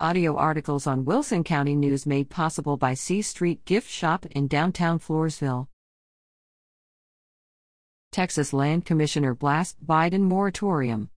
Audio articles on Wilson County News made possible by C Street Gift Shop in downtown Floresville. Texas Land Commissioner blasts Biden moratorium.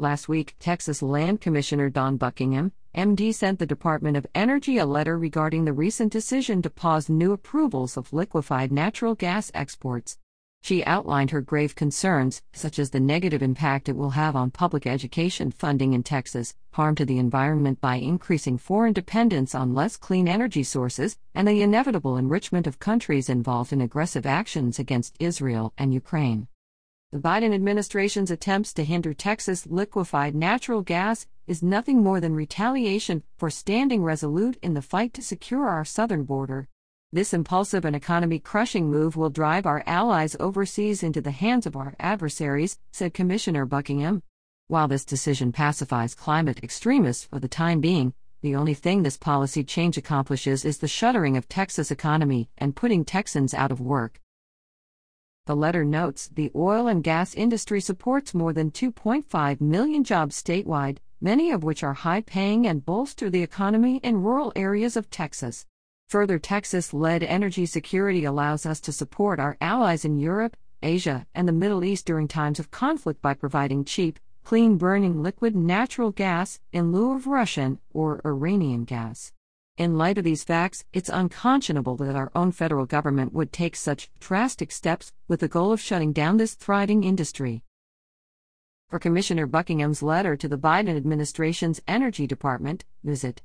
Last week, Texas Land Commissioner Dawn Buckingham, MD, sent the Department of Energy a letter regarding the recent decision to pause new approvals of liquefied natural gas exports. She outlined her grave concerns, such as the negative impact it will have on public education funding in Texas, harm to the environment by increasing foreign dependence on less clean energy sources, and the inevitable enrichment of countries involved in aggressive actions against Israel and Ukraine. The Biden administration's attempts to hinder Texas liquefied natural gas is nothing more than retaliation for standing resolute in the fight to secure our southern border. This impulsive and economy crushing move will drive our allies overseas into the hands of our adversaries, said Commissioner Buckingham. While this decision pacifies climate extremists for the time being, the only thing this policy change accomplishes is the shuttering of Texas economy and putting Texans out of work. The letter notes the oil and gas industry supports more than 2.5 million jobs statewide, many of which are high paying and bolster the economy in rural areas of Texas. Further, Texas led energy security allows us to support our allies in Europe, Asia, and the Middle East during times of conflict by providing cheap, clean burning liquid natural gas in lieu of Russian or Iranian gas. In light of these facts, it's unconscionable that our own federal government would take such drastic steps with the goal of shutting down this thriving industry. For Commissioner Buckingham's letter to the Biden administration's Energy Department, visit